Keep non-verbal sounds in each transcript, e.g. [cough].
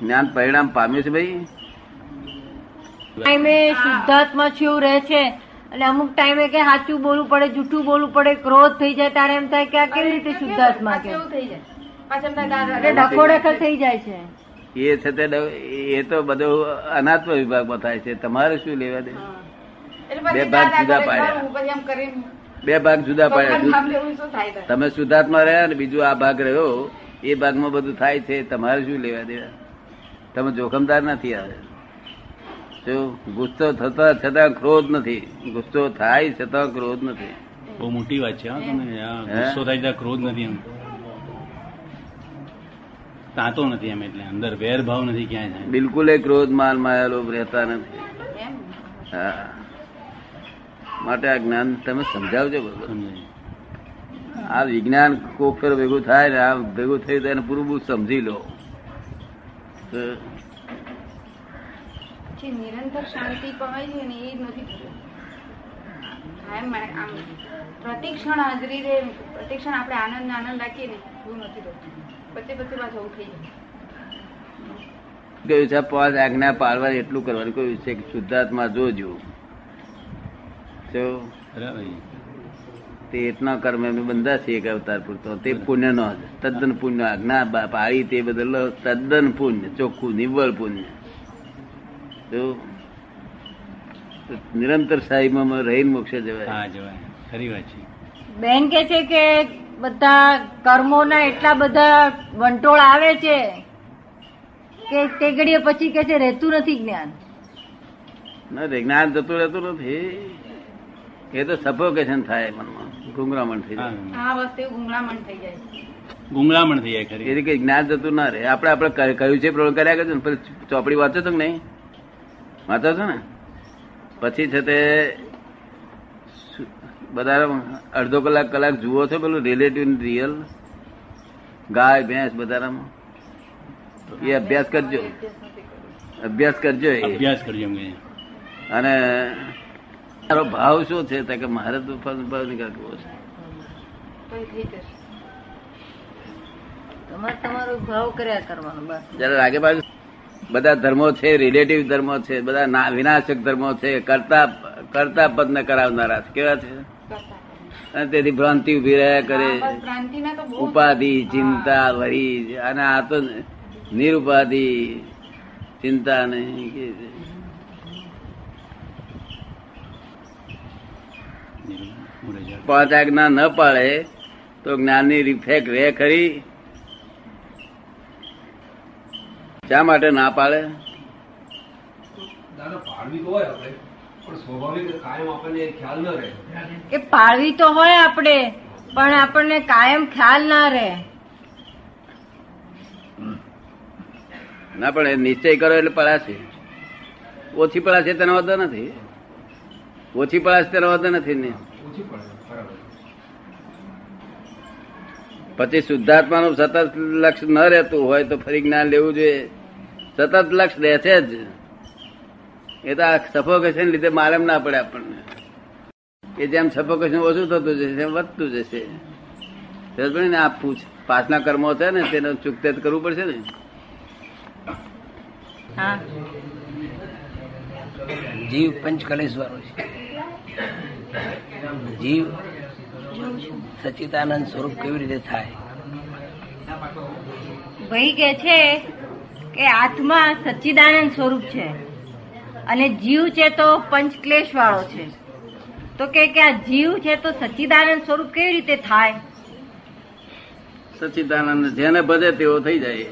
જ્ઞાન પરિણામ પામ્યું છે ભાઈ? ટાઈમે શુદ્ધાત્મા શિવ રહે છે. અને અમુક ટાઈમે કે સાચું બોલવું પડે જૂઠું બોલવું પડે ક્રોધ થઈ જાય તારે એમ થાય કે આ કેવી રીતે શુદ્ધાત્મા કે? ડખોડખર થઈ જાય. છે. એ છે તે એ તો બધું અનાત્મ વિભાગમાં થાય છે. તમારે શું લેવા દે? બે ભાગ જુદા પાડ્યા. બે ભાગ જુદા પાડ્યા. લેવું શું થાય તો? તમે શુદ્ધાત્મા રહ્યા ને બીજું આ ભાગ રહ્યો એ ભાગમાં બધું થાય છે. તમારે શું લેવા દેવા? તમે જોખમદાર નથી આવે જો ગુસ્સો થતા છતાં ક્રોધ નથી. ગુસ્સો થાય છતાં ક્રોધ નથી. બહુ મોટી વાત છે? ગુસ્સો થાય ત્યાં ક્રોધ નથી એમ. તાતો નથી એમ એટલે અંદર વેર ભાવ નથી ક્યાંય થાય. બિલકુલ એ ક્રોધ માલ માયા લોભ રહેતા નથી. હા. માટે આ જ્ઞાન તમે સમજાવજો બરોબર આ વિજ્ઞાન કોક ફેર ભેગું થાય ને આ ભેગું થયું તો એને પૂરું પૂરું સમજી લો. જે નિરંતર શાંતિ પવાય છે ને એ જ નથી. કાયમ આમ પ્રતિક્ષણ હાજરી રે પ્રતિક્ષણ આપણે આનંદ આનંદ રાખીએ ને એવું નથી પછી વચ્ચે પાછું એવું થઈ જાય. કહ્યું છે પાંચ આજ્ઞા પાળવાની એટલું કરવાનું. કહ્યું છે કે શુદ્ધાત્મા જોજો. જો. બરાબર તે એટલા કર્મ એમને બંધા છે એક અવતાર પૂરતો તે પુણ્ય નો તદ્દન પુણ્ય આજ્ઞા પાળી તે બદલ તદ્દન પુણ્ય ચોખ્ખું નિવ્વળ પુણ્ય. નિરંતર સાહિબમાં રહીને મોક્ષે જવાય. હા જવાય. ખરી વાત છે. બેન કે છે કે બધા કર્મોના એટલા બધા વંટોળ આવે છે કે તે ઘડીએ પછી કે છે રહેતું નથી જ્ઞાન. ના રે, જ્ઞાન જતું રહેતું નથી. એ તો સફોકેશન થાય મનમાં. ગુંગરામણ થઈ જાય. હા. આ વસ્તુ ગુંગળામણ થઈ જાય. ગુંગળામણ થઈ જાય ખરી. એથી કઈ જ્ઞાન જતું ના રહે. આપણે આપણે કહ્યું છે પ્રવૃત્તિ કર્યા કરજો ને પછી ચોપડી વાંચો તો નહીં? વાંચો છો ને? પછી છે તે બધા અડધો કલાક કલાક જુઓ છો પેલું રિલેટિવ રિયલ ગાય ભેંસ બધામાં એ અભ્યાસ કરજો. અભ્યાસ કરજો એ. અભ્યાસ કરજો અને મારો ભાવ શું છે? કે મારે તો ભાવ નીકળવો છે. તો થઈ જશે. તમારે તમારો ભાવ કર્યા કરવાનો બસ. જયારે લાગે બાજુ બધા ધર્મો છે રિલેટિવ ધર્મો છે બધા વિનાશક ધર્મો છે કરતા કરતા પદ ને કરાવનારા કેવા છે? અને તેથી ભ્રાંતિ ઊભી રહ્યા કરે. ઉપાધિ ચિંતા વરી અને આ તો નિરુપાધિ ચિંતા નહીં. પાંચ આજ્ઞા ન પાળે તો જ્ઞાનની રિફેક્ટ રહે ખરી? શા માટે ના પાડે? એ પાડવી તો હોય આપણે પણ આપણને ખ્યાલ ન રહે. કે પાળવી તો હોય આપણે પણ આપણને કાયમ ખ્યાલ ના રહે. ના પણ એ નિશ્ચય કરો એટલે પડાશે ઓછી પડાશે તેનો વાંધો નથી. ઓછી પડાશે તેનો વાંધો નથી ને. ઓછી પડે બરાબર. પછી શુદ્ધાત્માનું સતત લક્ષ ન રહેતું હોય તો ફરી જ્ઞાન લેવું જોઈએ. સતત લક્ષ રહેશે જ. એ તો આ સફોકેશન લીધે માલમ ના પડે આપણને. એ જેમ સફોકેશન ઓછું થતું જશે તેમ વધતું જશે. ને આ પૂછ પાછના કર્મો છે ને તેનો ચૂકતે કરવું પડશે ને? હા. જીવ પંચકલેશ વાળો છે. જીવ સચિદાનંદ સ્વરૂપ કેવી રીતે થાય? ભાઈ કે છે કે આત્મા સચ્ચિદાનંદ સ્વરૂપ છે અને જીવ છે તો પંચક્લેશ વાળો છે. તો કે કે આ જીવ છે તો સચ્ચિદાનંદ સ્વરૂપ કેવી રીતે થાય? સચિદાનંદ જેને ભજે તેવો થઈ જાય.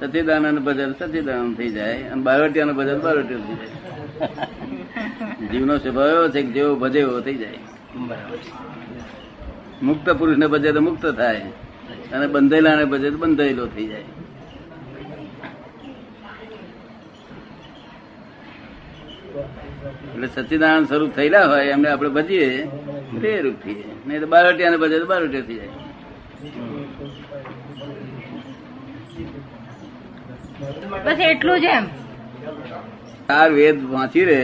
સચિદાનંદ ભજન સચિદાનંદ થઈ જાય અને બારોટિયાનો ભજન બારોટિયો થઈ જાય. [laughs] જીવનો સ્વભાવ એવો છે કે જેવો ભજે એવો થઈ જાય. બરાબર પુરુષ મુક્ત પુરુષને ભજે તો મુક્ત થાય. અને બંધાયેલાને ભજે તો બંધાયેલો થઈ જાય. એટલે સચ્ચિદાનંદ સ્વરૂપ થયેલા હોય એમને આપણે ભજીએ તે રૂપ થઈએ નહીં તો બારોટિયાને ભજે તો બારોટિયા થઈ જાય. બસ એટલું જ એમ. ચાર વેદ વાંચી રે.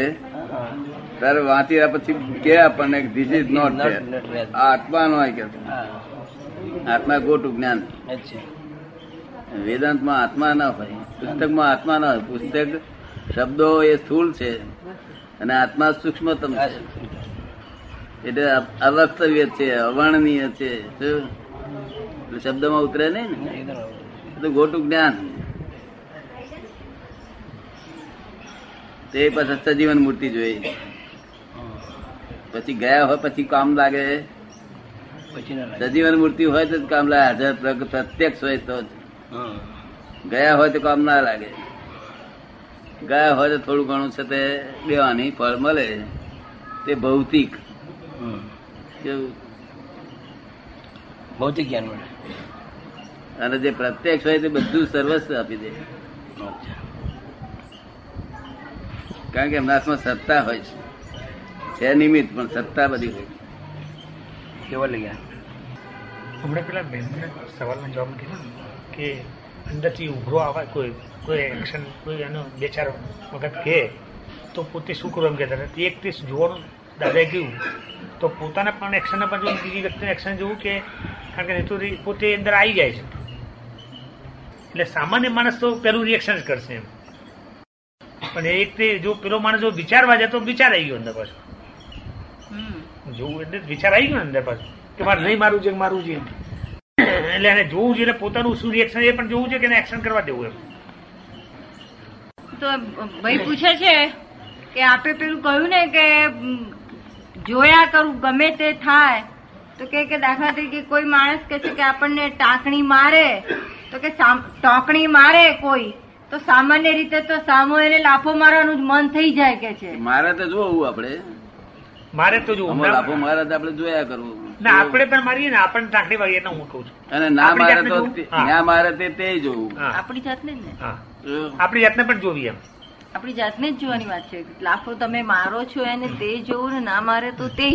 તારે વાંચી રહ્યા પછી કે આપણને ધીસ ઇઝ નોટ. આ આત્મા નો હોય કે આત્મા ગોટું જ્ઞાન. વેદાંતમાં આત્મા ના હોય પુસ્તકમાં આત્મા ના હોય. પુસ્તક શબ્દો એ સ્થૂળ છે અને આત્મા સૂક્ષ્મતમ છે. એટલે અવક્તવ્ય છે અવર્ણનીય છે. શબ્દમાં ઉતરે નહીં ને? તો ગોટું જ્ઞાન. તે પછી સજીવન મૂર્તિ જોઈ પછી ગયા હોય પછી કામ લાગે. સજીવન મૂર્તિ હોય તો કામ લાગે. હાજર પ્ર- પ્રત્યક્ષ હોય તો ગયા હોય તો કામ ના લાગે. ગયા હોય તો થોડું ઘણું છે તે દેવાની ફળ મળે. તે ભૌતિક. ભૌતિક જ્ઞાન મળે. અને જે પ્રત્યક્ષ હોય તે બધું સર્વસ્વ આપી દે. કારણ કે એમના હાથમાં સત્તા હોય છે. છે નિમિત્ત પણ સત્તા બધી. હોય કેવલ જ્ઞાન હમણાં પેલા બેનને સવાલના જવાબ કીધું ને કે અંદરથી ઉભરો આવે કોઈ કોઈ એક્શન કોઈ એનો બે ચાર વખત કહે તો પોતે શું કરવું એમ કહેતા હતા. એક તે જોવાનું દાદાએ કહ્યું તો પોતાના પણ એક્શન પણ જોવું બીજી વ્યક્તિને એક્શન જોવું કે કારણ કે નહીં તો પોતે અંદર આવી જાય છે. એટલે સામાન્ય માણસ તો પેલું રિએક્શન જ કરશે એમ. પણ એક તે જો પેલો માણસ જો વિચારવા જાય તો વિચાર આવી ગયો અંદર પાછો. જોવું એટલે વિચાર આવી ગયો અંદર પાછું કે મારે નહીં મારું છે મારું છે. એટલે એને જોવું છે એટલે પોતાનું શું રિએક્શન એ પણ જોવું છે કે એને એક્શન કરવા દેવું એમ? તો ભાઈ પૂછે છે કે આપે પેલું કહ્યું ને કે જોયા કરું ગમે તે થાય તો કે કે દાખલા તરીકે કોઈ માણસ કે છે કે આપણને ટાંકણી મારે તો કે સામ- ટોકણી મારે કોઈ તો સામાન્ય રીતે તો સામો એને લાફો મારવાનું જ મન થઈ જાય કે છે. મારે તો જોવું આપણે. મારે તો જોવું લાભો તો આપણે જોયા કરવું. ના, આપણે પણ મારીએ ને આપણને ટાંકડી વાગીએ એટલે હું કહું છું. અને ના મારે તો. ના મારે તે તે જોવું. આપણી જાતને જ ને. હા. આપણી જાતને પણ જોવી એમ. આપણી જાતને જ જોવાની વાત છે. લાફો તમે મારો છો એને તે જોવું ને ના મારે તો તે